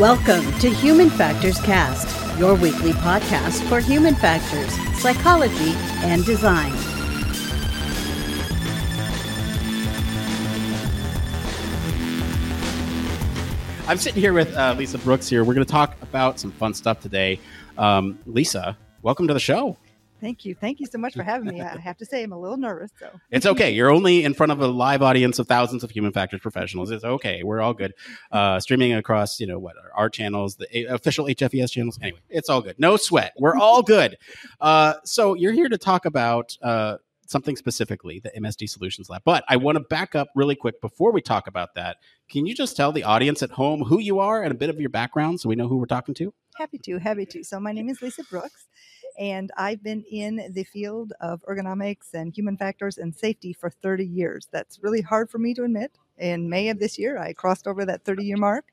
Welcome to Human Factors Cast, your weekly podcast for human factors, psychology, and design. I'm sitting here with uh, Lisa Brooks here. We're going to talk about some fun stuff today. Um, Lisa, welcome to the show. Thank you. Thank you so much for having me. I have to say, I'm a little nervous. So it's okay. You're only in front of a live audience of thousands of human factors professionals. It's okay. We're all good. Uh, streaming across, you know, what our channels, the official HFES channels. Anyway, it's all good. No sweat. We're all good. Uh, so you're here to talk about uh, something specifically, the MSD Solutions Lab. But I want to back up really quick before we talk about that. Can you just tell the audience at home who you are and a bit of your background so we know who we're talking to? Happy to. Happy to. So my name is Lisa Brooks and I've been in the field of ergonomics and human factors and safety for 30 years. That's really hard for me to admit. In May of this year, I crossed over that 30 year mark.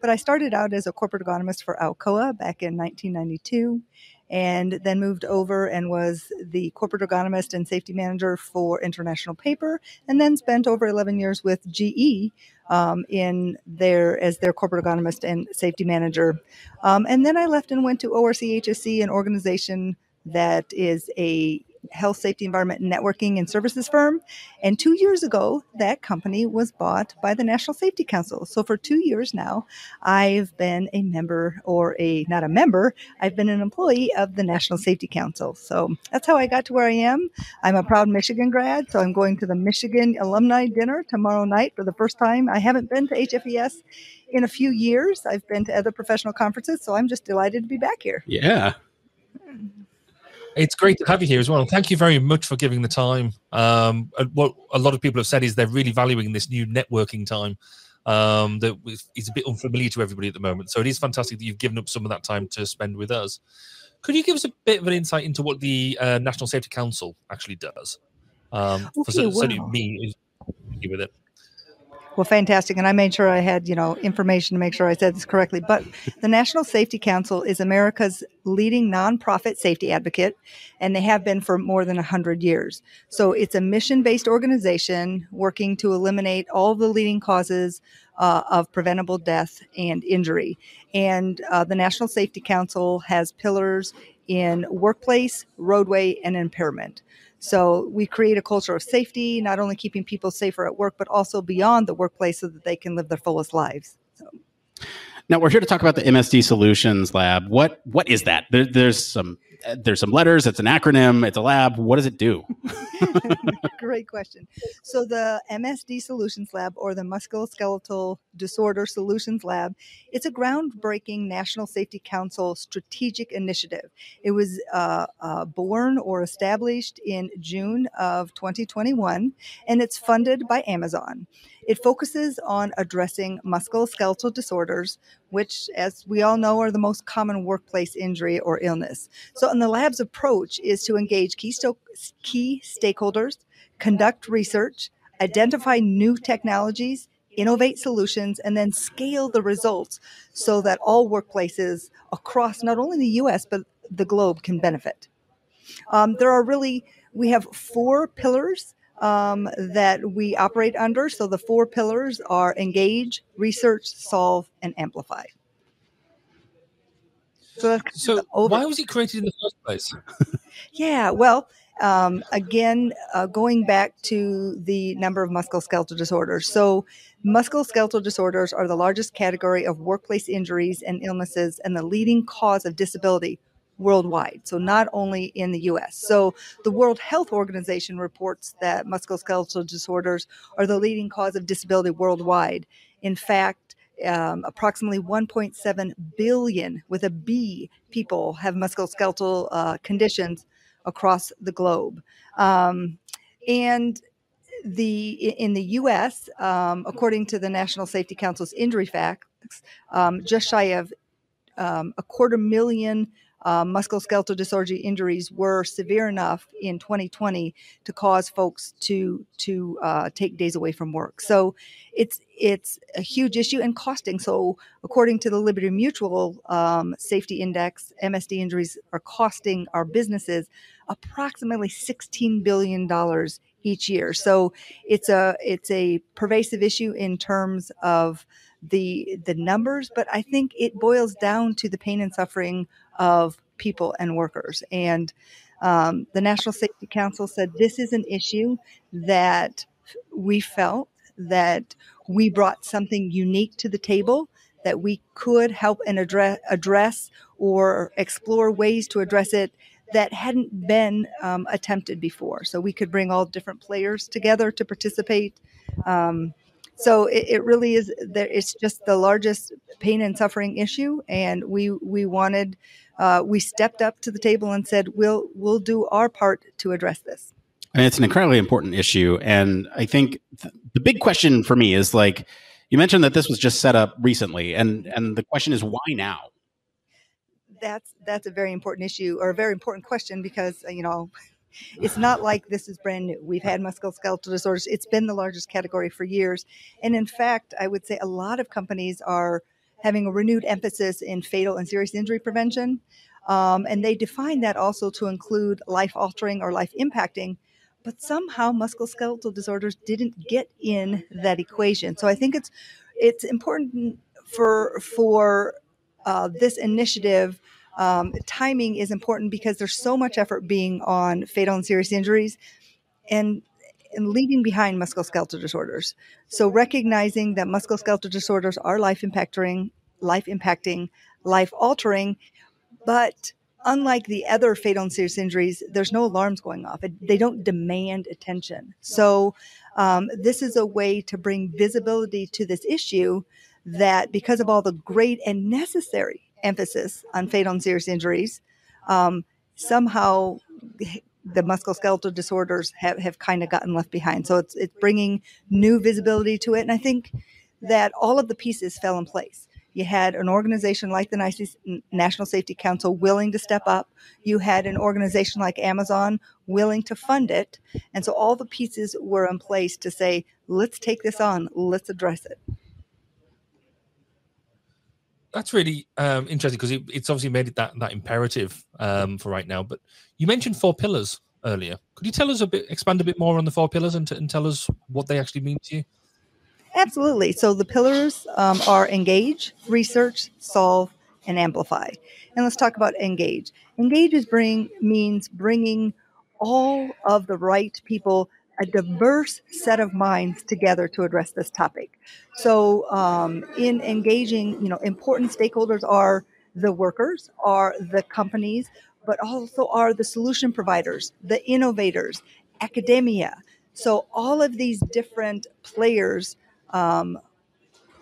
But I started out as a corporate ergonomist for Alcoa back in 1992 and then moved over and was the corporate ergonomist and safety manager for International Paper, and then spent over 11 years with GE um, in their as their corporate ergonomist and safety manager. Um, and then I left and went to ORC HSE, an organization that is a health, safety, environment, networking and services firm. And two years ago, that company was bought by the National Safety Council. So for two years now, I've been a member or a, not a member, I've been an employee of the National Safety Council. So that's how I got to where I am. I'm a proud Michigan grad. So I'm going to the Michigan alumni dinner tomorrow night for the first time. I haven't been to HFES in a few years. I've been to other professional conferences. So I'm just delighted to be back here. Yeah. It's great to have you here as well. Thank you very much for giving the time. Um, what a lot of people have said is they're really valuing this new networking time um, that is a bit unfamiliar to everybody at the moment. So it is fantastic that you've given up some of that time to spend with us. Could you give us a bit of an insight into what the uh, National Safety Council actually does? Um, okay, for certainly me with it. Well, fantastic. And I made sure I had, you know, information to make sure I said this correctly. But the National Safety Council is America's leading nonprofit safety advocate, and they have been for more than 100 years. So it's a mission based organization working to eliminate all the leading causes uh, of preventable death and injury. And uh, the National Safety Council has pillars in workplace, roadway, and impairment. So we create a culture of safety, not only keeping people safer at work, but also beyond the workplace so that they can live their fullest lives. So. Now we're here to talk about the MSD Solutions Lab. What what is that? There, there's some there's some letters. It's an acronym. It's a lab. What does it do? Great question. So the MSD Solutions Lab, or the Musculoskeletal Disorder Solutions Lab, it's a groundbreaking National Safety Council strategic initiative. It was uh, uh, born or established in June of 2021, and it's funded by Amazon. It focuses on addressing musculoskeletal disorders, which, as we all know, are the most common workplace injury or illness. So, and the lab's approach is to engage key, sto- key stakeholders, conduct research, identify new technologies, innovate solutions, and then scale the results so that all workplaces across not only the US, but the globe can benefit. Um, there are really, we have four pillars um, that we operate under. So the four pillars are engage, research, solve, and amplify. So, so why was it created in the first place? yeah, well, um, again, uh, going back to the number of musculoskeletal disorders. So, musculoskeletal disorders are the largest category of workplace injuries and illnesses and the leading cause of disability worldwide. So, not only in the US. So, the World Health Organization reports that musculoskeletal disorders are the leading cause of disability worldwide. In fact, um, approximately 1.7 billion with a B people have musculoskeletal uh, conditions across the globe. Um, and the in the U.S., um, according to the National Safety Council's injury facts, um, just shy of um, a quarter million uh, musculoskeletal disorder injuries were severe enough in 2020 to cause folks to to uh, take days away from work. So it's it's a huge issue and costing. So according to the Liberty Mutual um, Safety Index, MSD injuries are costing our businesses approximately 16 billion dollars each year. So it's a it's a pervasive issue in terms of the the numbers, but I think it boils down to the pain and suffering of people and workers. And um, the National Safety Council said this is an issue that we felt that we brought something unique to the table that we could help and address, address or explore ways to address it that hadn't been um, attempted before. So we could bring all different players together to participate. Um, so it, it, really is there. It's just the largest pain and suffering issue, and we we wanted uh, we stepped up to the table and said we'll we'll do our part to address this. And it's an incredibly important issue, and I think th- the big question for me is like you mentioned that this was just set up recently, and and the question is why now? That's that's a very important issue or a very important question because you know it's not like this is brand new. We've had musculoskeletal disorders. It's been the largest category for years, and in fact, I would say a lot of companies are having a renewed emphasis in fatal and serious injury prevention, um, and they define that also to include life altering or life impacting but somehow musculoskeletal disorders didn't get in that equation. So I think it's it's important for for uh, this initiative. Um, timing is important because there's so much effort being on fatal and serious injuries, and and leaving behind musculoskeletal disorders. So recognizing that musculoskeletal disorders are life impacting, life impacting, life altering, but unlike the other fatal and serious injuries, there's no alarms going off. They don't demand attention. So, um, this is a way to bring visibility to this issue that because of all the great and necessary emphasis on fatal and serious injuries, um, somehow the musculoskeletal disorders have, have kind of gotten left behind. So it's, it's bringing new visibility to it. And I think that all of the pieces fell in place. You had an organization like the National Safety Council willing to step up. You had an organization like Amazon willing to fund it. And so all the pieces were in place to say, let's take this on, let's address it. That's really um, interesting because it, it's obviously made it that, that imperative um, for right now. But you mentioned four pillars earlier. Could you tell us a bit, expand a bit more on the four pillars and, and tell us what they actually mean to you? Absolutely. So the pillars um, are engage, research, solve, and amplify. And let's talk about engage. Engage is bring means bringing all of the right people, a diverse set of minds together to address this topic. So um, in engaging, you know, important stakeholders are the workers, are the companies, but also are the solution providers, the innovators, academia. So all of these different players um,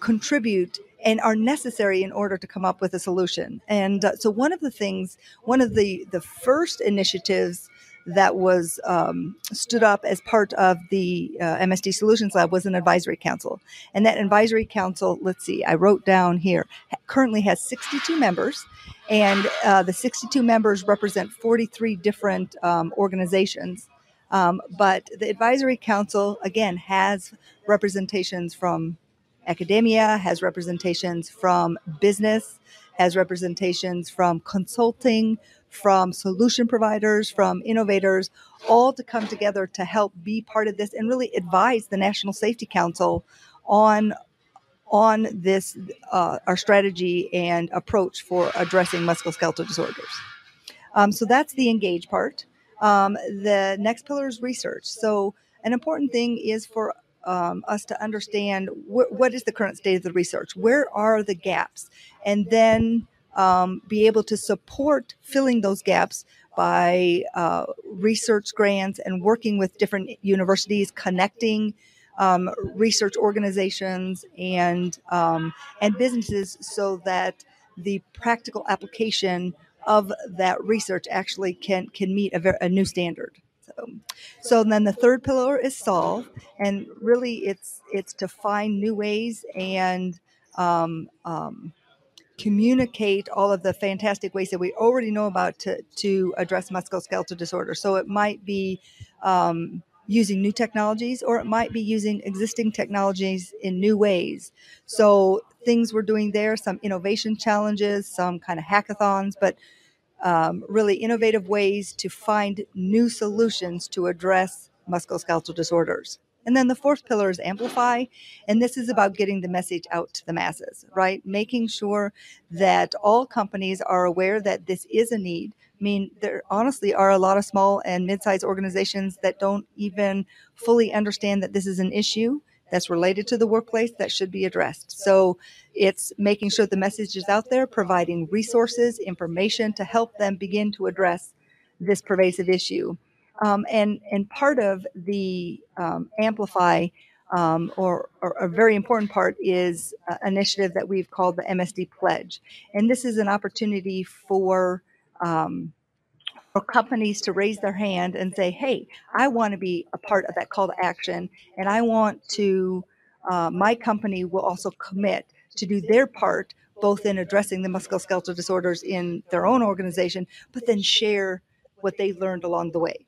contribute and are necessary in order to come up with a solution. And uh, so, one of the things, one of the the first initiatives that was um, stood up as part of the uh, MSD Solutions Lab was an advisory council. And that advisory council, let's see, I wrote down here, currently has 62 members. And uh, the 62 members represent 43 different um, organizations um, but the advisory council, again, has representations from academia, has representations from business, has representations from consulting, from solution providers, from innovators, all to come together to help be part of this and really advise the National Safety Council on on this uh, our strategy and approach for addressing musculoskeletal disorders. Um, so that's the engage part. Um, the next pillar is research. So, an important thing is for um, us to understand wh- what is the current state of the research, where are the gaps, and then um, be able to support filling those gaps by uh, research grants and working with different universities, connecting um, research organizations and um, and businesses so that the practical application of that research actually can can meet a, ver- a new standard. So, so then the third pillar is solve, and really it's it's to find new ways and um, um, communicate all of the fantastic ways that we already know about to to address musculoskeletal disorder. So it might be um, using new technologies, or it might be using existing technologies in new ways. So things we're doing there, some innovation challenges, some kind of hackathons, but um, really innovative ways to find new solutions to address musculoskeletal disorders. And then the fourth pillar is amplify. And this is about getting the message out to the masses, right? Making sure that all companies are aware that this is a need. I mean, there honestly are a lot of small and mid sized organizations that don't even fully understand that this is an issue that's related to the workplace that should be addressed. So it's making sure the message is out there, providing resources, information to help them begin to address this pervasive issue. Um, and and part of the um, amplify um, or, or, a very important part is an initiative that we've called the MSD Pledge, and this is an opportunity for um, for companies to raise their hand and say, "Hey, I want to be a part of that call to action, and I want to. Uh, my company will also commit to do their part, both in addressing the musculoskeletal disorders in their own organization, but then share what they learned along the way."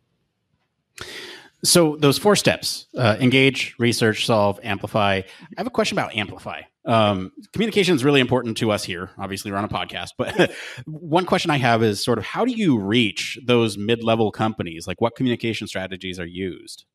So those four steps: uh, engage, research, solve, amplify. I have a question about amplify. Um, communication is really important to us here. Obviously, we're on a podcast, but one question I have is sort of how do you reach those mid-level companies? Like, what communication strategies are used?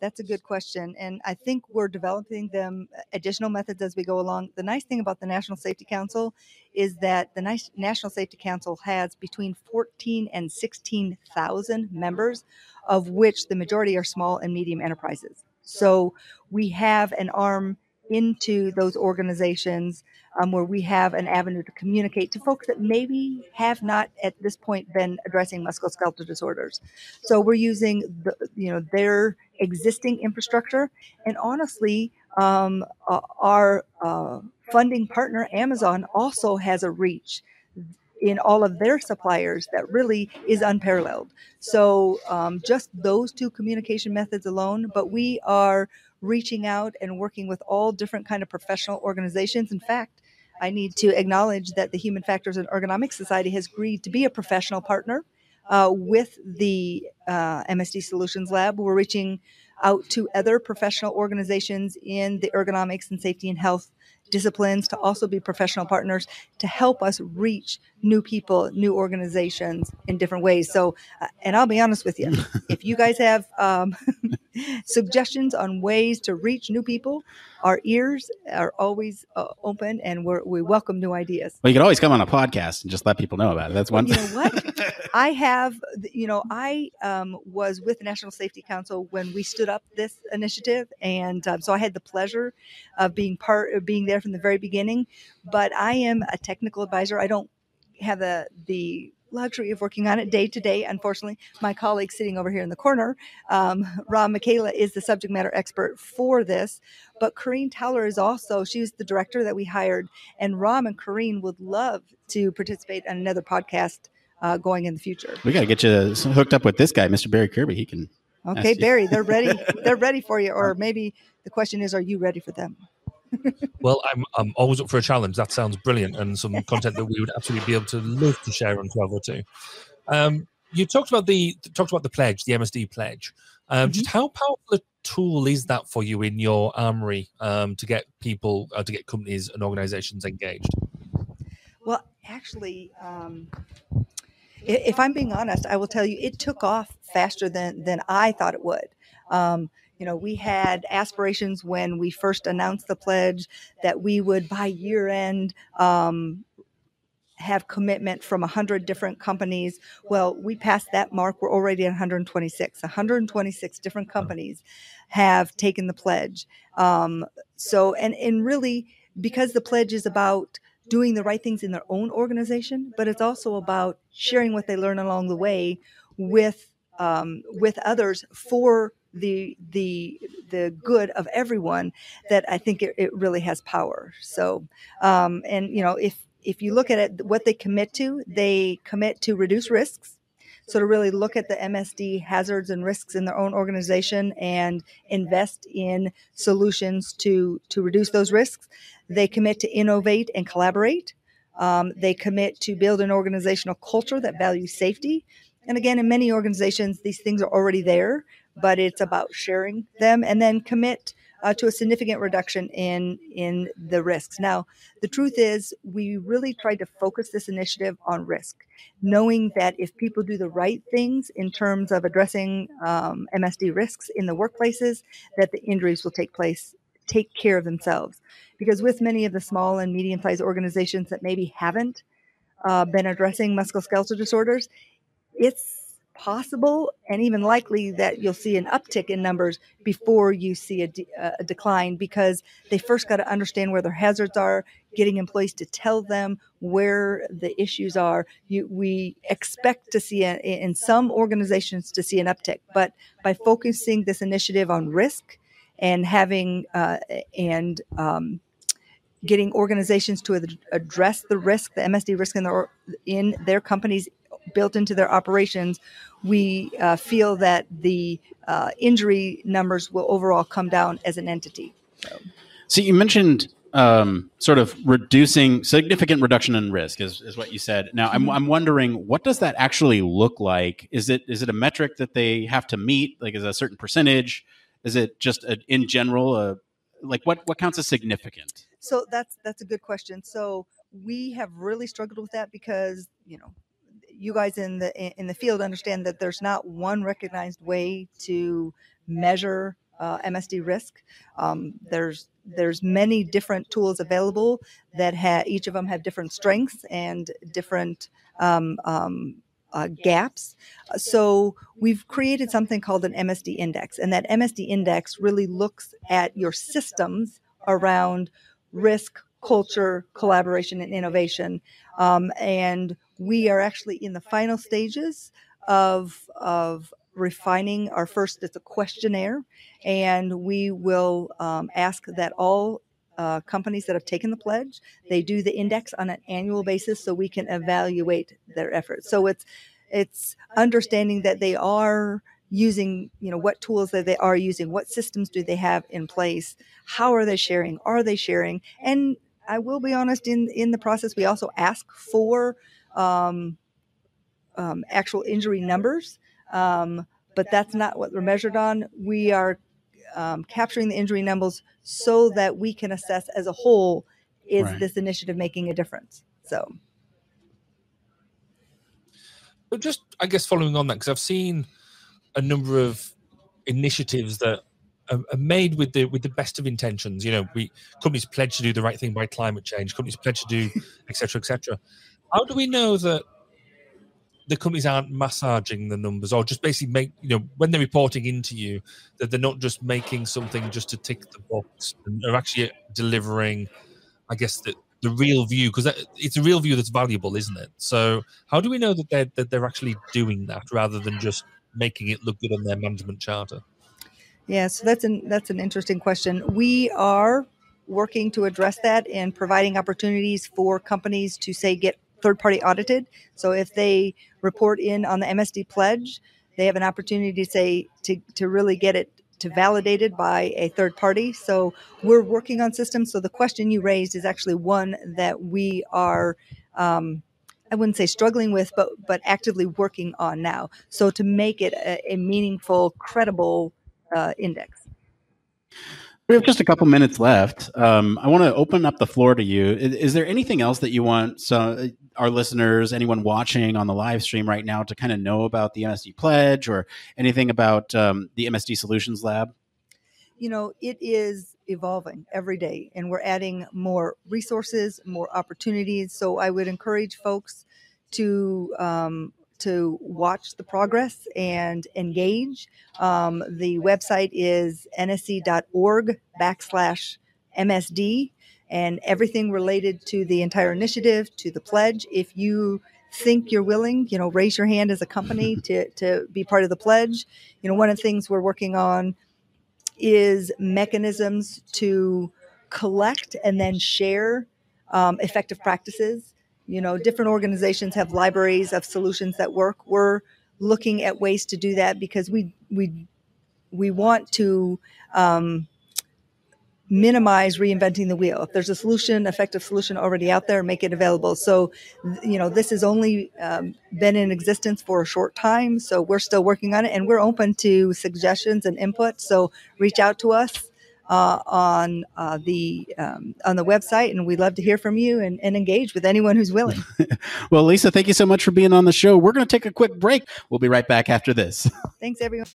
That's a good question. And I think we're developing them uh, additional methods as we go along. The nice thing about the National Safety Council is that the National Safety Council has between 14 and 16,000 members, of which the majority are small and medium enterprises. So we have an arm into those organizations um, where we have an avenue to communicate to folks that maybe have not at this point been addressing musculoskeletal disorders. So we're using the, you know their existing infrastructure, and honestly, um, uh, our uh, funding partner Amazon also has a reach in all of their suppliers that really is unparalleled. So um, just those two communication methods alone, but we are reaching out and working with all different kind of professional organizations. In fact, I need to acknowledge that the Human Factors and Ergonomics Society has agreed to be a professional partner uh, with the uh, MSD Solutions Lab. We're reaching out to other professional organizations in the ergonomics and safety and health disciplines to also be professional partners to help us reach new people, new organizations in different ways. So, uh, and I'll be honest with you, if you guys have um, suggestions on ways to reach new people, our ears are always uh, open and we we welcome new ideas. Well, you can always come on a podcast and just let people know about it. That's one. You know what? I have, you know, I um, was with the National Safety Council when we stood up this initiative, and um, so I had the pleasure of being part of being there from the very beginning. But I am a technical advisor. I don't have the the luxury of working on it day to day. Unfortunately, my colleague sitting over here in the corner, um, Rob Michaela, is the subject matter expert for this. But Corrine Towler is also, she's the director that we hired. And Rob and Corrine would love to participate on another podcast uh, going in the future. We got to get you hooked up with this guy, Mr. Barry Kirby. He can. Okay, Barry, they're ready. they're ready for you. Or maybe the question is, are you ready for them? Well, I'm I'm always up for a challenge. That sounds brilliant, and some content that we would absolutely be able to love to share on 1202. Um, you talked about the talked about the pledge, the MSD pledge. Um, mm-hmm. Just how powerful a tool is that for you in your armory um, to get people, uh, to get companies and organizations engaged? Well, actually, um, if I'm being honest, I will tell you it took off faster than than I thought it would. Um, you know, we had aspirations when we first announced the pledge that we would by year end um, have commitment from 100 different companies. Well, we passed that mark. We're already at 126. 126 different companies have taken the pledge. Um, so, and, and really, because the pledge is about doing the right things in their own organization, but it's also about sharing what they learn along the way with um, with others for the the the good of everyone that I think it, it really has power. So, um, and you know, if if you look at it, what they commit to, they commit to reduce risks. So to really look at the MSD hazards and risks in their own organization and invest in solutions to to reduce those risks. They commit to innovate and collaborate. Um, they commit to build an organizational culture that values safety. And again, in many organizations, these things are already there, but it's about sharing them and then commit uh, to a significant reduction in in the risks. Now, the truth is, we really tried to focus this initiative on risk, knowing that if people do the right things in terms of addressing um, MSD risks in the workplaces, that the injuries will take place, take care of themselves. Because with many of the small and medium-sized organizations that maybe haven't uh, been addressing musculoskeletal disorders, it's possible and even likely that you'll see an uptick in numbers before you see a, de- a, decline because they first got to understand where their hazards are getting employees to tell them where the issues are. You, we expect to see a, in some organizations to see an uptick but by focusing this initiative on risk and having uh, and um, getting organizations to address the risk, the MSD risk in their in their companies built into their operations, we uh, feel that the uh, injury numbers will overall come down as an entity. So, so you mentioned um, sort of reducing significant reduction in risk is, is what you said. Now I'm, mm-hmm. I'm wondering what does that actually look like? Is it is it a metric that they have to meet? Like is it a certain percentage? Is it just a, in general a like what what counts as significant? So that's that's a good question. So we have really struggled with that because you know you guys in the in the field understand that there's not one recognized way to measure uh, MSD risk. Um, there's there's many different tools available that ha- each of them have different strengths and different um, um, uh, gaps. So we've created something called an MSD index, and that MSD index really looks at your systems around risk, culture, collaboration, and innovation. Um, and we are actually in the final stages of of refining our first. It's a questionnaire, and we will um, ask that all uh, companies that have taken the pledge they do the index on an annual basis so we can evaluate their efforts. So it's it's understanding that they are using you know what tools that they are using what systems do they have in place how are they sharing are they sharing and i will be honest in in the process we also ask for um, um, actual injury numbers, um, but that's not what we're measured on. We are um, capturing the injury numbers so that we can assess as a whole is right. this initiative making a difference? So, but just I guess following on that because I've seen a number of initiatives that are, made with the with the best of intentions. You know, we companies pledge to do the right thing by climate change. Companies pledge to do etc. etc. How do we know that the companies aren't massaging the numbers or just basically make you know when they're reporting into you that they're not just making something just to tick the box and are actually delivering i guess the, the real view? Because it's a real view that's valuable isn't it? So how do we know that they're that they're actually doing that rather than just making it look good on their management charter? Yeah so that's an that's an interesting question. We are working to address that and providing opportunities for companies to say get third party audited. So if they report in on the MSD pledge, they have an opportunity to say to, to really get it to validated by a third party. So we're working on systems. So the question you raised is actually one that we are um, I wouldn't say struggling with, but but actively working on now. So to make it a, a meaningful, credible uh, index. We have just a couple minutes left. Um, I want to open up the floor to you. Is, is, there anything else that you want so, our listeners, anyone watching on the live stream right now, to kind of know about the MSD Pledge or anything about um, the MSD Solutions Lab? You know, it is evolving every day, and we're adding more resources, more opportunities. So I would encourage folks to um, to watch the progress and engage. Um, the website is nsc.org backslash MSD and everything related to the entire initiative, to the pledge. If you think you're willing, you know, raise your hand as a company to, to be part of the pledge. You know, one of the things we're working on is mechanisms to collect and then share um, effective practices you know, different organizations have libraries of solutions that work. We're looking at ways to do that because we we we want to um, minimize reinventing the wheel. If there's a solution, effective solution already out there, make it available. So, you know, this has only um, been in existence for a short time, so we're still working on it, and we're open to suggestions and input. So, reach out to us. Uh, on uh, the um, on the website, and we'd love to hear from you and, and engage with anyone who's willing. well, Lisa, thank you so much for being on the show. We're going to take a quick break. We'll be right back after this. Thanks, everyone.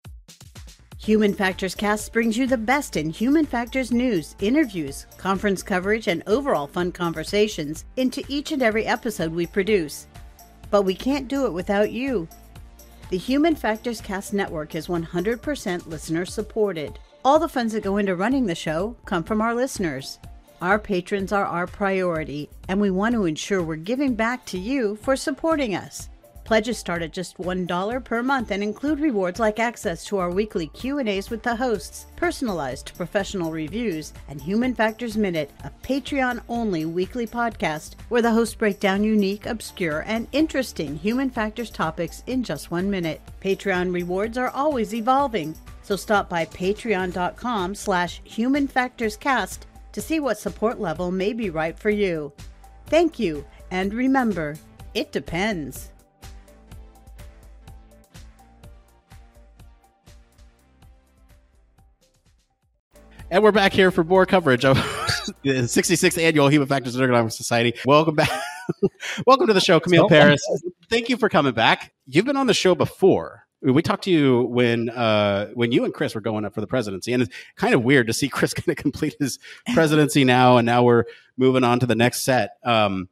Human Factors Cast brings you the best in human factors news, interviews, conference coverage, and overall fun conversations into each and every episode we produce. But we can't do it without you. The Human Factors Cast network is 100% listener supported. All the funds that go into running the show come from our listeners. Our patrons are our priority, and we want to ensure we're giving back to you for supporting us. Pledges start at just $1 per month and include rewards like access to our weekly Q&As with the hosts, personalized professional reviews, and Human Factors Minute, a Patreon-only weekly podcast where the hosts break down unique, obscure, and interesting human factors topics in just 1 minute. Patreon rewards are always evolving, so stop by patreon.com slash humanfactorscast to see what support level may be right for you. Thank you, and remember, it depends. And we're back here for more coverage of the 66th annual Human Factors and Ergonomics Society. Welcome back. Welcome to the show, Camille Peres. Thank you for coming back. You've been on the show before. We talked to you when uh, when you and Chris were going up for the presidency, and it's kind of weird to see Chris kind of complete his presidency now, and now we're moving on to the next set. Um,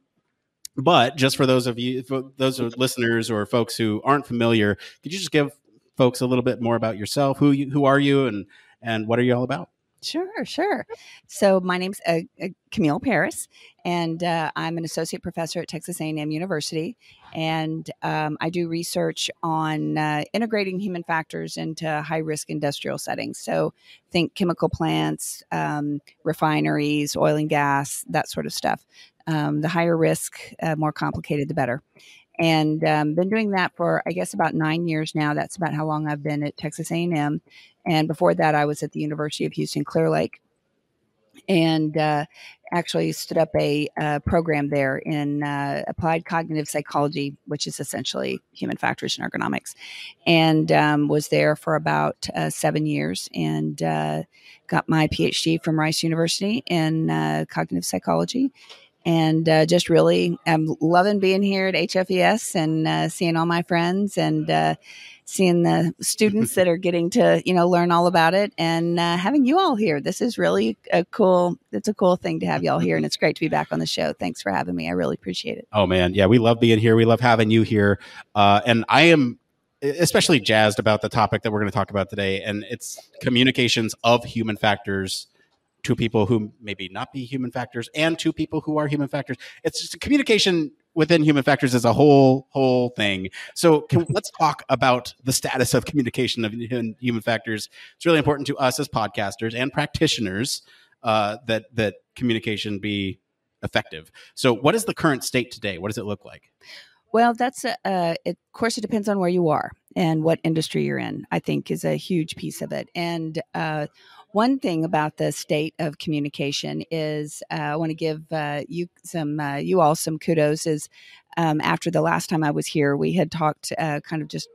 but just for those of you, those listeners or folks who aren't familiar, could you just give folks a little bit more about yourself? Who you, who are you, and and what are you all about? Sure, sure. So my name's uh, uh, Camille Peres, and uh, I'm an associate professor at Texas A&M University, and um, I do research on uh, integrating human factors into high-risk industrial settings. So think chemical plants, um, refineries, oil and gas, that sort of stuff. Um, the higher risk, uh, more complicated, the better and um, been doing that for i guess about nine years now. That's about how long i've been at texas a&m and before that, I was at the University of Houston Clear Lake. And uh, actually stood up a, a program there in uh, applied cognitive psychology, which is essentially human factors and ergonomics, and um, was there for about uh, seven years and uh, got my PhD from Rice University in uh, cognitive psychology. And uh, just really, I'm loving being here at HFES and seeing all my friends and seeing the students that are getting to you know learn all about it and uh, having you all here. This is really a cool it's a cool thing to have you all here and it's great to be back on the show. Thanks for having me. I really appreciate it. Oh man. Yeah we love being here. We love having you here. Uh, and i am especially jazzed about the topic that we're going to talk about today and it's communications of human factors to people who maybe not be human factors and two people who are human factors it's just communication within human factors is a whole whole thing. So can, let's talk about the status of communication of human factors. It's really important to us as podcasters and practitioners uh, that that communication be effective. So what is the current state today? What does it look like? Well, that's a, uh, it, of course it depends on where you are and what industry you're in. I think is a huge piece of it. And uh, one thing about the state of communication is uh, I want to give uh, you some, uh, you all some kudos. Is um, after the last time I was here, we had talked uh, kind of just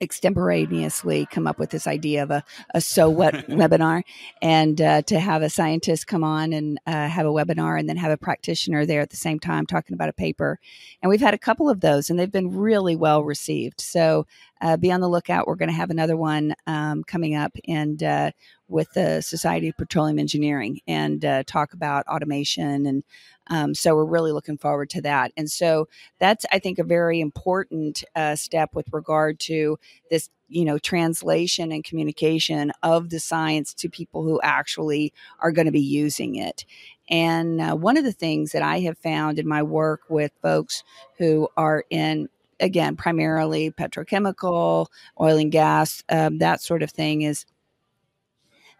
extemporaneously come up with this idea of a, a so what webinar. And uh, to have a scientist come on and uh, have a webinar and then have a practitioner there at the same time talking about a paper. And we've had a couple of those and they've been really well received. So uh, be on the lookout. We're going to have another one um, coming up and uh, with the society of petroleum engineering and uh, talk about automation and um, so we're really looking forward to that. And so that's, I think, a very important uh, step with regard to this, you know, translation and communication of the science to people who actually are going to be using it. And uh, one of the things that I have found in my work with folks who are in again primarily petrochemical oil and gas um, that sort of thing is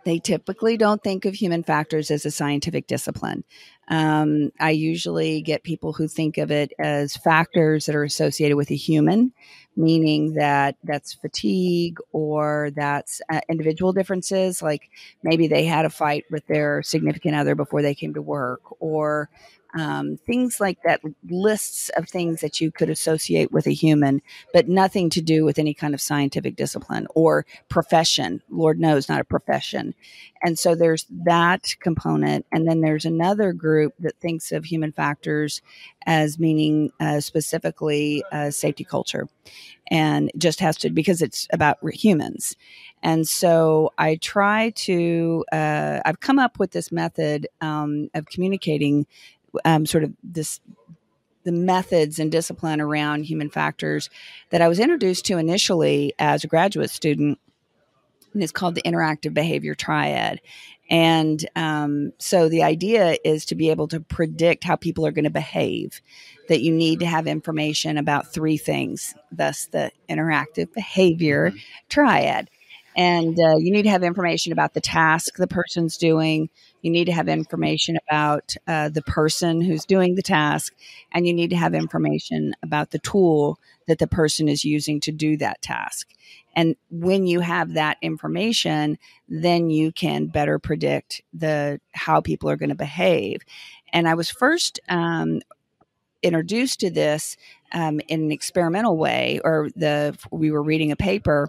they typically don't think of human factors as a scientific discipline. Um, I usually get people who think of it as factors that are associated with a human, meaning that that's fatigue or that's uh, individual differences, like maybe they had a fight with their significant other before they came to work, or um, things like that, lists of things that you could associate with a human, but nothing to do with any kind of scientific discipline or profession. Lord knows, not a profession. And so there's that component. And then there's another group that thinks of human factors as meaning uh, specifically uh, safety culture and just has to because it's about humans and so i try to uh, i've come up with this method um, of communicating um, sort of this the methods and discipline around human factors that I was introduced to initially as a graduate student. And it's called the interactive behavior triad. And um, so the idea is to be able to predict how people are going to behave, that you need to have information about three things, thus the interactive behavior mm-hmm. triad. And uh, you need to have information about the task the person's doing. You need to have information about uh, the person who's doing the task. And you need to have information about the tool that the person is using to do that task. And when you have that information, then you can better predict the how people are going to behave. And I was first um, introduced to this um, in an experimental way, or the we were reading a paper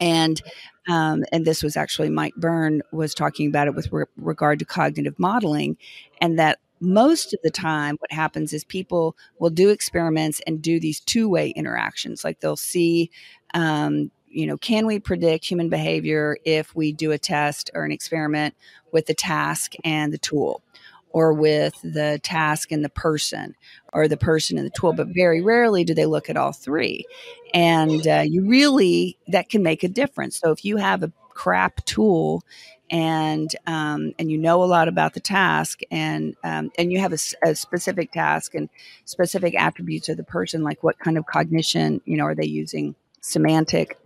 and um, and this was actually Mike Byrne was talking about it with re- regard to cognitive modeling, and that most of the time what happens is people will do experiments and do these two-way interactions. Like they'll see um, you know can we predict human behavior if we do a test or an experiment with the task and the tool or with the task and the person or the person and the tool but very rarely do they look at all three. And uh, you really that can make a difference. So if you have a crap tool and um, and you know a lot about the task and um, and you have a, a, specific task and specific attributes of the person like what kind of cognition you know are they using semantic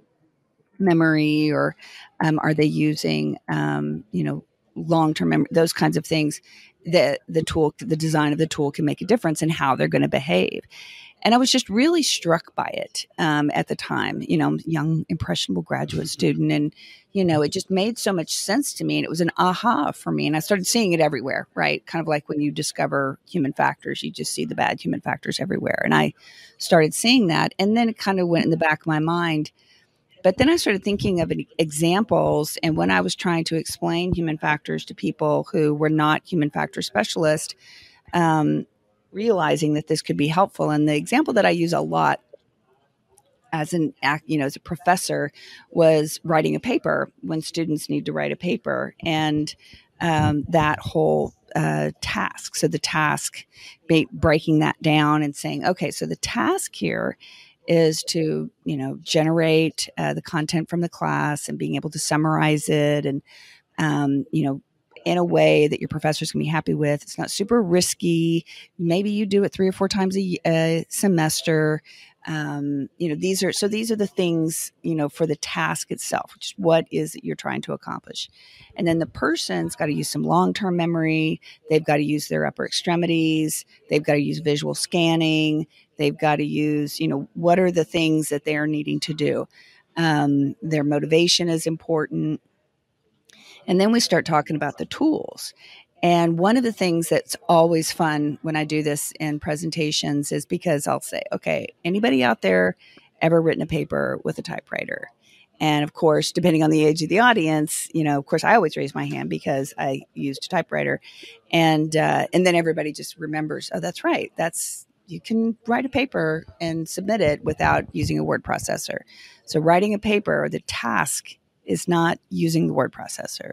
memory or um, are they using um, you know long-term memory those kinds of things that the tool the design of the tool can make a difference in how they're going to behave and I was just really struck by it um, at the time. You know, young impressionable graduate student, and you know, it just made so much sense to me, and it was an aha for me. And I started seeing it everywhere, right? Kind of like when you discover human factors, you just see the bad human factors everywhere. And I started seeing that, and then it kind of went in the back of my mind. But then I started thinking of examples, and when I was trying to explain human factors to people who were not human factor specialists. Um, realizing that this could be helpful. And the example that I use a lot as an you know as a professor was writing a paper when students need to write a paper and um, that whole uh, task so the task breaking that down and saying okay so the task here is to you know generate uh, the content from the class and being able to summarize it and um, you know in a way that your professors can be happy with. It's not super risky. Maybe you do it three or four times a, a semester. Um, you know, these are so these are the things you know for the task itself, which is what is it you're trying to accomplish, and then the person's got to use some long term memory. They've got to use their upper extremities. They've got to use visual scanning. They've got to use you know what are the things that they are needing to do. Um, their motivation is important and then we start talking about the tools. And one of the things that's always fun when I do this in presentations is because I'll say, okay, anybody out there ever written a paper with a typewriter? And of course, depending on the age of the audience, you know, of course, I always raise my hand because I used a typewriter, and uh, and then everybody just remembers, oh, that's right, that's you can write a paper and submit it without using a word processor. So writing a paper, the task is not using the word processor.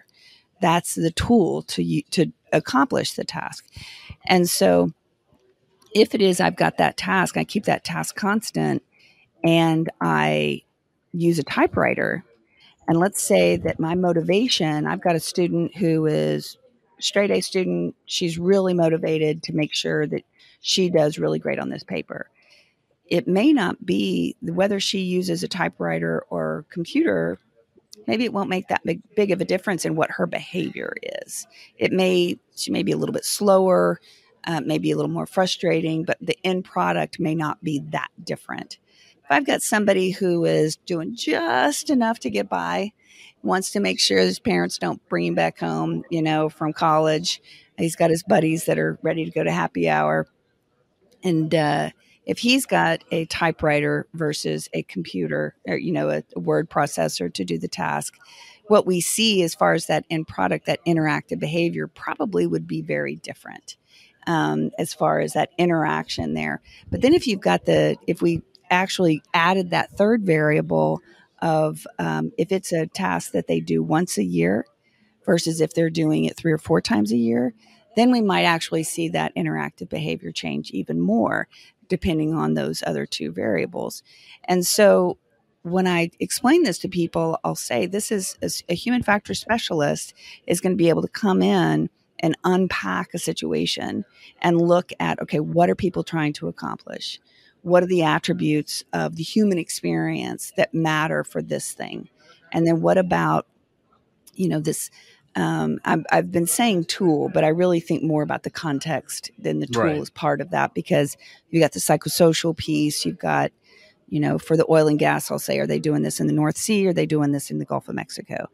That's the tool to to accomplish the task. And so if it is I've got that task, I keep that task constant and I use a typewriter. And let's say that my motivation, I've got a student who is straight A student, she's really motivated to make sure that she does really great on this paper. It may not be whether she uses a typewriter or computer maybe it won't make that big, big of a difference in what her behavior is. It may, she may be a little bit slower, uh, maybe a little more frustrating, but the end product may not be that different. If I've got somebody who is doing just enough to get by, wants to make sure his parents don't bring him back home, you know, from college, He's got his buddies that are ready to go to happy hour. And uh, if he's got a typewriter versus a computer or, you know, a, a word processor to do the task, what we see as far as that end product, that interactive behavior probably would be very different um, as far as that interaction there. But then if you've got the, if we actually added that third variable of um, if it's a task that they do once a year versus if they're doing it three or four times a year, then we might actually see that interactive behavior change even more depending on those other two variables. And so when I explain this to people, I'll say this is a, human factor specialist is going to be able to come in and unpack a situation and look at okay, what are people trying to accomplish? What are the attributes of the human experience that matter for this thing? And then what about, you know, this um, I've, I've, been saying tool, but I really think more about the context than the tool Right. is part of that because you got the psychosocial piece, you've got, you know, for the oil and gas, I'll say, are they doing this in the North Sea? Are they doing this in the Gulf of Mexico?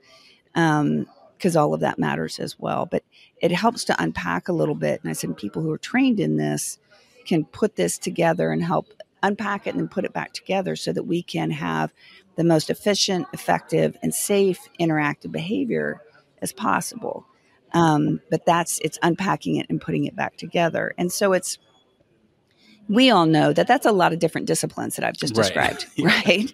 Because all of that matters as well. But it helps to unpack a little bit. And I said, people who are trained in this can put this together and help unpack it and then put it back together so that we can have the most efficient, effective, and safe interactive behavior as possible. Um, but that's it's unpacking it and putting it back together. And so it's we all know that that's a lot of different disciplines that I've just Right. described, right?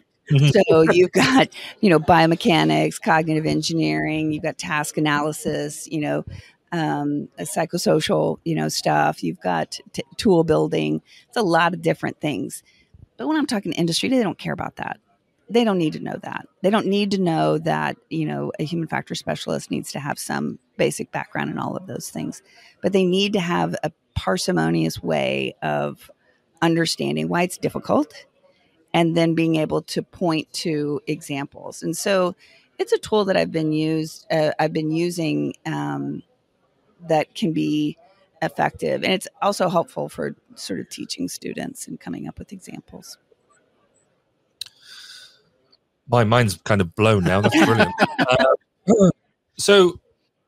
so you've got you know biomechanics, cognitive engineering, you've got task analysis, you know. Um, a psychosocial, you know, stuff. You've got t- tool building. It's a lot of different things. But when I'm talking industry, they don't care about that they don't need to know that. They don't need to know that, you know, a human factor specialist needs to have some basic background in all of those things. But they need to have a parsimonious way of understanding why it's difficult and then being able to point to examples. And so it's a tool that I've been used uh, I've been using um, that can be effective and it's also helpful for sort of teaching students and coming up with examples. My mind's kind of blown now. That's brilliant. Uh, so,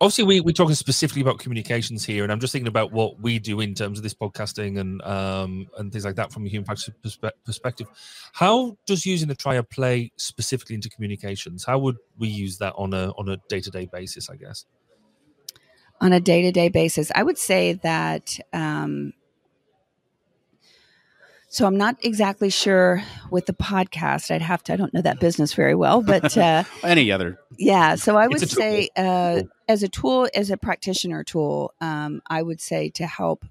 obviously, we, we're talking specifically about communications here, and I'm just thinking about what we do in terms of this podcasting and um, and things like that from a human factors perspe- perspective. How does using the triad play specifically into communications? How would we use that on a on a day to day basis? I guess. on a day to day basis. I would say that. Um, so I'm not exactly sure with the podcast. I'd have to. I don't know that business very well, but uh, Any other? yeah. So I would say, uh, as a tool, as a practitioner tool, um, I would say to help.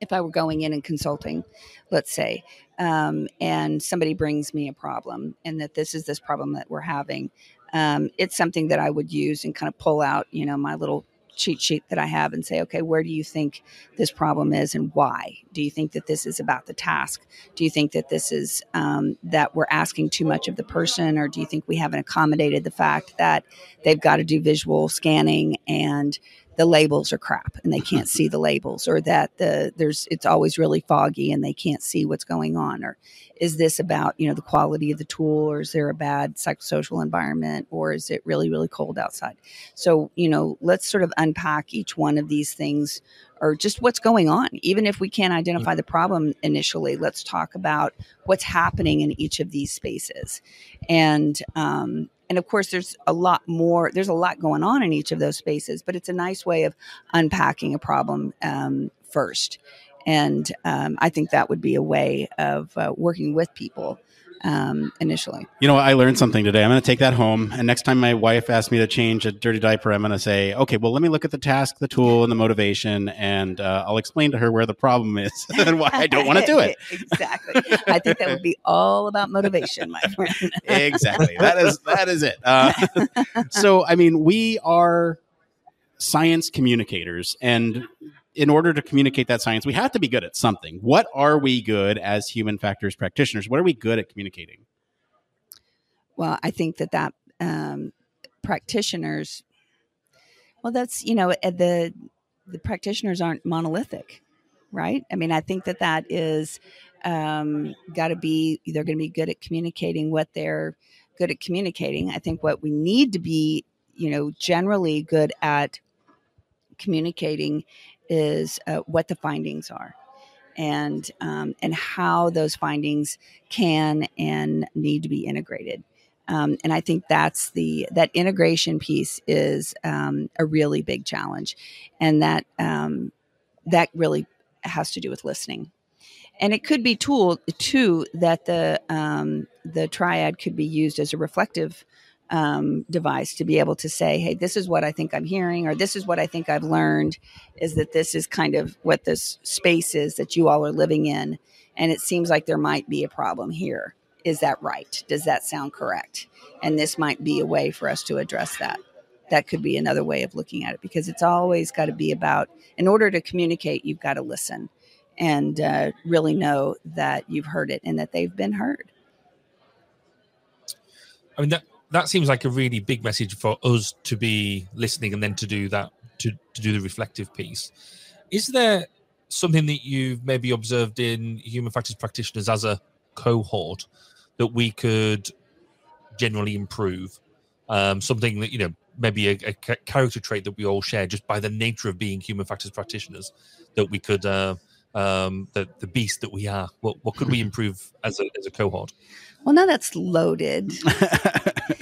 If I were going in and consulting, let's say, um, and somebody brings me a problem, and that this is this problem that we're having, um, it's something that I would use and kind of pull out, you know, my little cheat sheet that I have and say, okay, where do you think this problem is and why? Do you think that this is about the task? Do you think that this is um, that we're asking too much of the person, or do you think we haven't accommodated the fact that they've got to do visual scanning and the labels are crap and they can't see the labels or that the there's it's always really foggy and they can't see what's going on or is this about you know the quality of the tool or is there a bad psychosocial environment or is it really really cold outside? So you know let's sort of unpack each one of these things or just what's going on. Even if we can't identify the problem initially let's talk about what's happening in each of these spaces. And um, and of course there's a lot more there's a lot going on in each of those spaces but it's a nice way of unpacking a problem um, first. And um, i think that would be a way of uh, working with people um, initially You know. I learned something today. I'm going to take that home, and next time my wife asks me to change a dirty diaper, I'm going to say, "Okay, well, let me look at the task, the tool, and the motivation, and uh, I'll explain to her where the problem is and why I don't want to do it." exactly i think that would be all about motivation my friend exactly. That is that is it. Uh, so, I mean, we are science communicators, and in order to communicate that science, we have to be good at something. What are we good as human factors practitioners? What are we good at communicating? Well, I think that that um, practitioners, well, that's you know the the practitioners aren't monolithic, right? I mean, I think that that is um, got to be they're going to be good at communicating what they're good at communicating. I think what we need to be, you know, generally good at communicating is uh, what the findings are and um, and how those findings can and need to be integrated. Um, and I think that's the that integration piece is um, a really big challenge, and that um, that really has to do with listening. And it could be tool too that the um, the triad could be used as a reflective um, device to be able to say, hey, this is what I think I'm hearing, or this is what I think I've learned, is that this is kind of what this space is that you all are living in. And it seems like there might be a problem here. Is that right? Does that sound correct? And this might be a way for us to address that. That could be another way of looking at it because it's always got to be about, in order to communicate, you've got to listen and uh, really know that you've heard it and that they've been heard. I mean, that, that seems like a really big message for us to be listening and then to do that to, to do the reflective piece. Is there something that you've maybe observed in human factors practitioners as a cohort that we could generally improve? Um, something that you know maybe a, a, character trait that we all share just by the nature of being human factors practitioners that we could uh, um, the the beast that we are. What, what could we improve as a, as a cohort? Well now that's loaded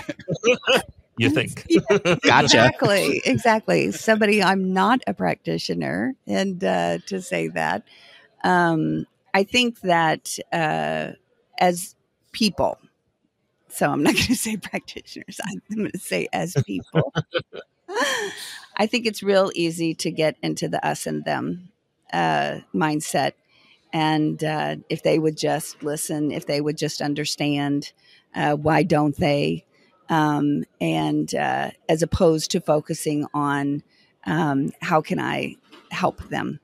you think. gotcha. Exactly. Exactly. Somebody, I'm not a practitioner. And uh, to say that, um, I think that uh, as people, so I'm not going to say practitioners, I'm going to say as people. I think it's real easy to get into the us and them uh, mindset. And uh, if they would just listen, if they would just understand, uh, why don't they? Um, and uh, as opposed to focusing on um, how can I help them,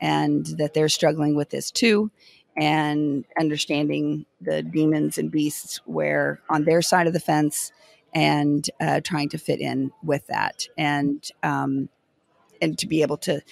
and that they're struggling with this too, and understanding the demons and beasts where on their side of the fence, and uh, trying to fit in with that, and um, and to be able to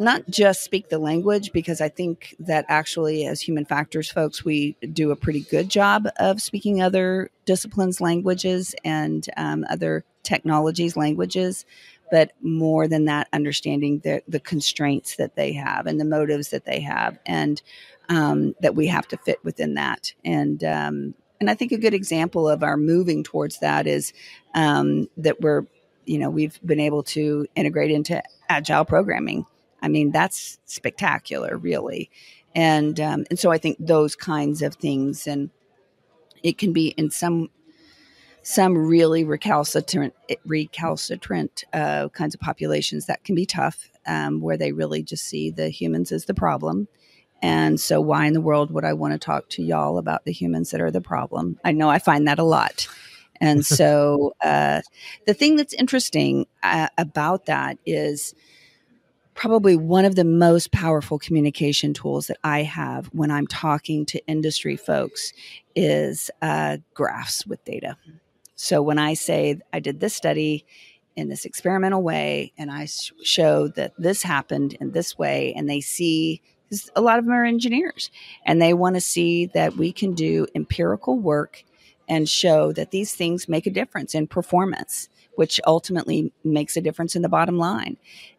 not just speak the language because I think that actually, as human factors folks, we do a pretty good job of speaking other disciplines' languages and um, other technologies' languages. But more than that, understanding the, the constraints that they have and the motives that they have, and um, that we have to fit within that. And um, and I think a good example of our moving towards that is um, that we're, you know, we've been able to integrate into agile programming I mean, that's spectacular, really. And um, and so I think those kinds of things, and it can be in some some really recalcitrant recalcitrant uh, kinds of populations that can be tough, um, where they really just see the humans as the problem. And so, why in the world would I want to talk to y'all about the humans that are the problem? I know I find that a lot. And so, uh, the thing that's interesting uh, about that is probably one of the most powerful communication tools that I have when I'm talking to industry folks is uh, graphs with data. So when I say I did this study in this experimental way and I sh- show that this happened in this way, and they see a lot of them are engineers and they want to see that we can do empirical work and show that these things make a difference in performance which ultimately makes a difference in the bottom line.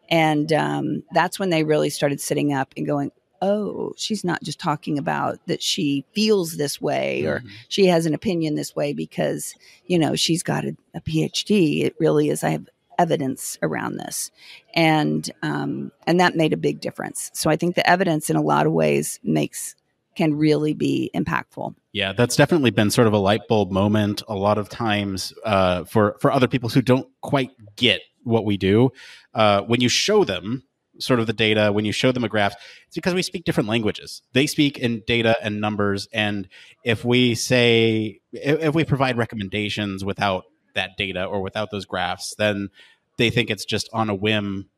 And um, that's when they really started sitting up and going, oh, she's not just talking about that she feels this way or mm-hmm. she has an opinion this way because, you know, she's got a, a PhD. It really is, I have evidence around this. And, um, and that made a big difference. So I think the evidence in a lot of ways makes can really be impactful. Yeah, that's definitely been sort of a light bulb moment. A lot of times uh, for for other people who don't quite get what we do, uh, when you show them sort of the data, when you show them a graph, it's because we speak different languages. They speak in data and numbers, and if we say if we provide recommendations without that data or without those graphs, then they think it's just on a whim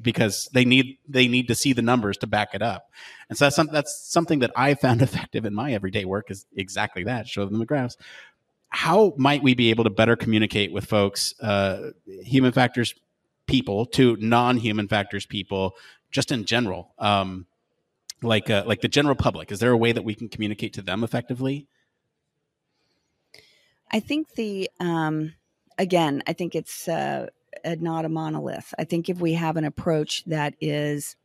because they need they need to see the numbers to back it up. And so that's some, that's something that I found effective in my everyday work is exactly that. Show them the graphs. How might we be able to better communicate with folks, uh, human factors people to non-human factors people, just in general, um, like uh, like the general public? Is there a way that we can communicate to them effectively? I think the um, again, I think it's uh, a not a monolith. I think if we have an approach that is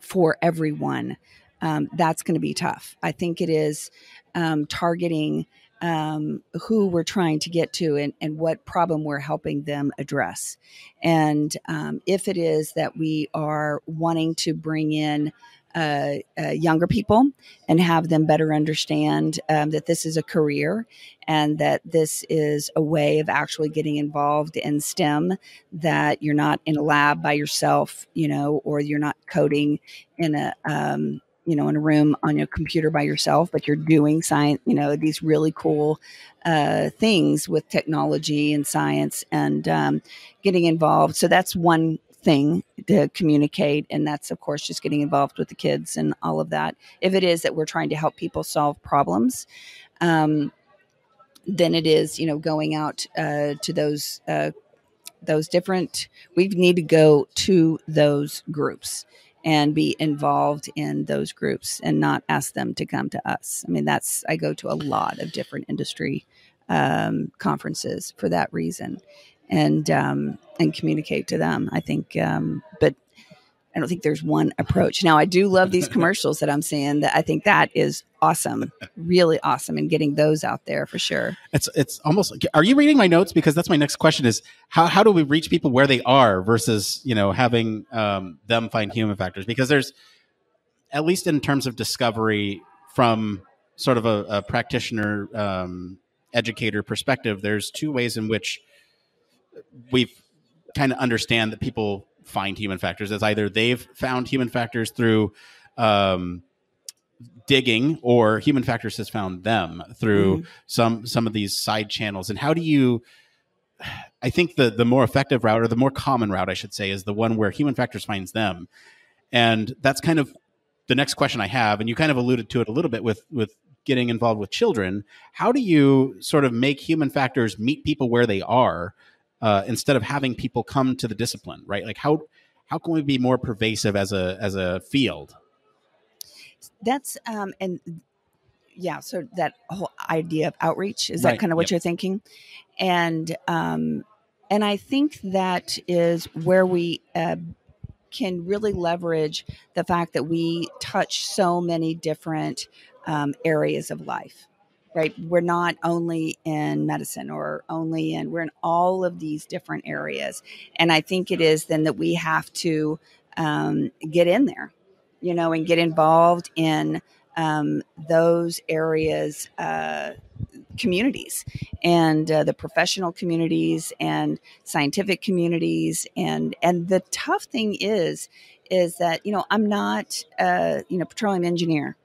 for everyone, um, that's going to be tough. I think it is um, targeting um, who we're trying to get to and, and what problem we're helping them address. And um, if it is that we are wanting to bring in uh, uh, younger people and have them better understand um, that this is a career and that this is a way of actually getting involved in STEM, that you're not in a lab by yourself, you know, or you're not coding in a, um, you know, in a room on your computer by yourself, but you're doing science, you know, these really cool uh, things with technology and science and um, getting involved. So that's one thing to communicate. And that's, of course, just getting involved with the kids and all of that. If it is that we're trying to help people solve problems, um, then it is, you know, going out uh, to those. Uh, those different we need to go to those groups and be involved in those groups and not ask them to come to us. I mean, that's, I go to a lot of different industry um, conferences for that reason and um, and communicate to them. I think, um, but I don't think there's one approach. Now, I do love these commercials that I'm seeing. That I think that is awesome, really awesome, and getting those out there for sure. It's it's almost. Like, are you reading my notes? Because that's my next question: is how how do we reach people where they are versus you know having um, them find human factors? Because there's at least in terms of discovery from sort of a, a practitioner um, educator perspective, there's two ways in which we kind of understand that people find human factors as either they've found human factors through um, digging or human factors has found them through mm-hmm. some some of these side channels. And how do you i think the the more effective route or the more common route i should say is the one where human factors finds them. And that's kind of the next question i have and you kind of alluded to it a little bit with with getting involved with children. How do you sort of make human factors meet people where they are uh, instead of having people come to the discipline, right? Like how how can we be more pervasive as a as a field? That's um, and yeah, so that whole idea of outreach is right. that kind of what yep. you're thinking, and um, and I think that is where we. Uh, can really leverage the fact that we touch so many different um, areas of life right? We're not only in medicine or only in, we're in all of these different areas. And I think it is then that we have to um, get in there, you know, and get involved in um, those areas, uh, communities and uh, the professional communities and scientific communities. And, and the tough thing is, is that, you know, I'm not, uh, you know, petroleum engineer.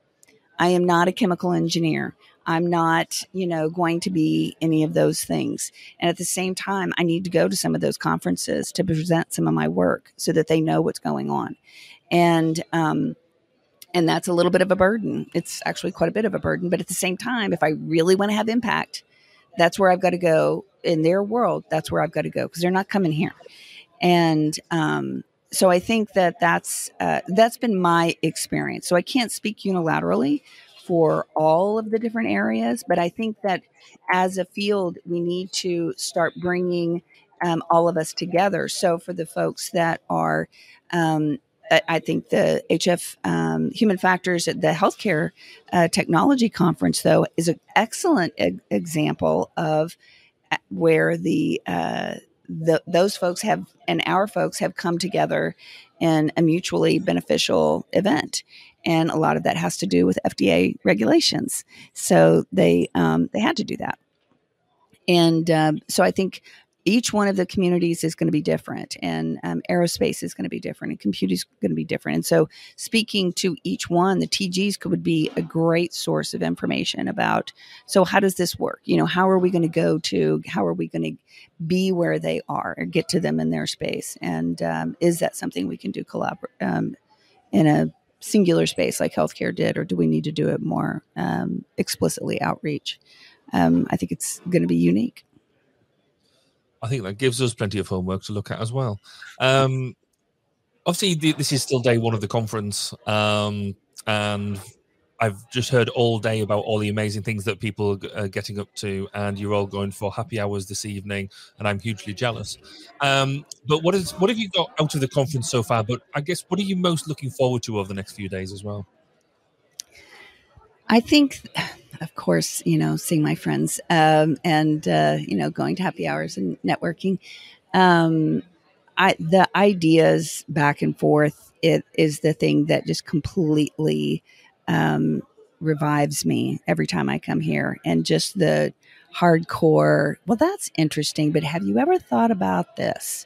I am not a chemical engineer. I'm not, you know, going to be any of those things. And at the same time, I need to go to some of those conferences to present some of my work so that they know what's going on. And, um, and that's a little bit of a burden. It's actually quite a bit of a burden. But at the same time, if I really want to have impact, that's where I've got to go in their world. That's where I've got to go because they're not coming here. And um, so I think that that's uh, that's been my experience. So I can't speak unilaterally for all of the different areas. But I think that as a field, we need to start bringing um, all of us together. So for the folks that are, um, I think the HF um, Human Factors at the Healthcare uh, Technology Conference, though, is an excellent e- example of uh, where the, uh, the those folks have and our folks have come together in a mutually beneficial event and a lot of that has to do with FDA regulations. So they um, they had to do that, and um, so I think each one of the communities is going to be different, and um, aerospace is going to be different, and computing is going to be different. And so, speaking to each one, the TGs could would be a great source of information about. So, how does this work? You know, how are we going to go to? How are we going to be where they are or get to them in their space? And um, is that something we can do collaborate um, in a singular space like healthcare did, or do we need to do it more um, explicitly outreach? Um, I think it's going to be unique. I think that gives us plenty of homework to look at as well. Um, obviously, this is still day one of the conference, um, and I've just heard all day about all the amazing things that people are getting up to, and you're all going for happy hours this evening, and I'm hugely jealous. Um, but what is what have you got out of the conference so far? But I guess what are you most looking forward to over the next few days as well? I think, of course, you know, seeing my friends um, and uh, you know going to happy hours and networking. Um, I the ideas back and forth it is the thing that just completely um, revives me every time I come here, and just the hardcore. Well, that's interesting, but have you ever thought about this?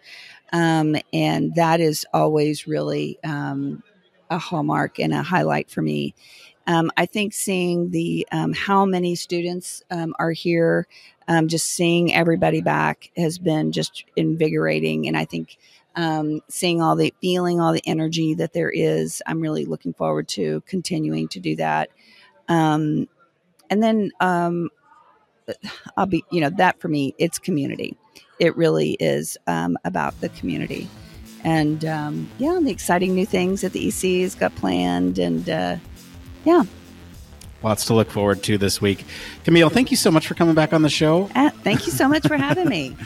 Um, and that is always really um, a hallmark and a highlight for me. Um, I think seeing the um, how many students um, are here, um, just seeing everybody back has been just invigorating, and I think um, seeing all the feeling all the energy that there is i'm really looking forward to continuing to do that um, and then um, i'll be you know that for me it's community it really is um, about the community and um, yeah the exciting new things that the ec has got planned and uh, yeah Lots to look forward to this week. Camille, thank you so much for coming back on the show. Uh, thank you so much for having me.